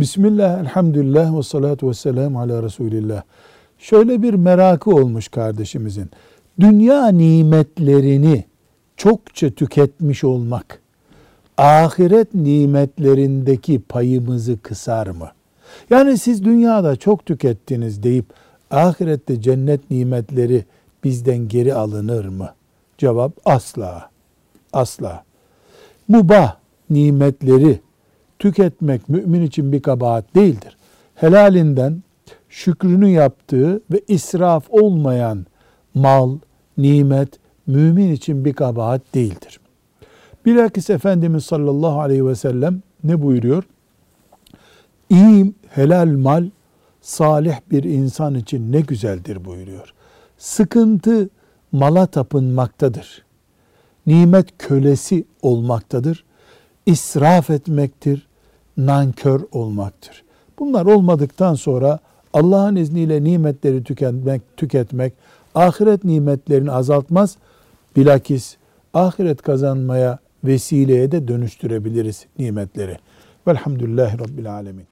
Bismillah, elhamdülillah ve salatu ve selamu ala Resulillah. Şöyle bir merakı olmuş kardeşimizin. Dünya nimetlerini çokça tüketmiş olmak, ahiret nimetlerindeki payımızı kısar mı? Yani siz dünyada çok tükettiniz deyip ahirette cennet nimetleri bizden geri alınır mı? Cevap asla. Asla. Mubah nimetleri tüketmek mümin için bir kabahat değildir. Helalinden şükrünü yaptığı ve israf olmayan mal, nimet mümin için bir kabahat değildir. Bilakis Efendimiz sallallahu aleyhi ve sellem ne buyuruyor? İyi helal mal salih bir insan için ne güzeldir buyuruyor. Sıkıntı mala tapınmaktadır. Nimet kölesi olmaktadır. İsraf etmektir, nankör olmaktır. Bunlar olmadıktan sonra Allah'ın izniyle nimetleri tüketmek, tüketmek ahiret nimetlerini azaltmaz. Bilakis ahiret kazanmaya vesileye de dönüştürebiliriz nimetleri. Velhamdülillahi Rabbil Alemin.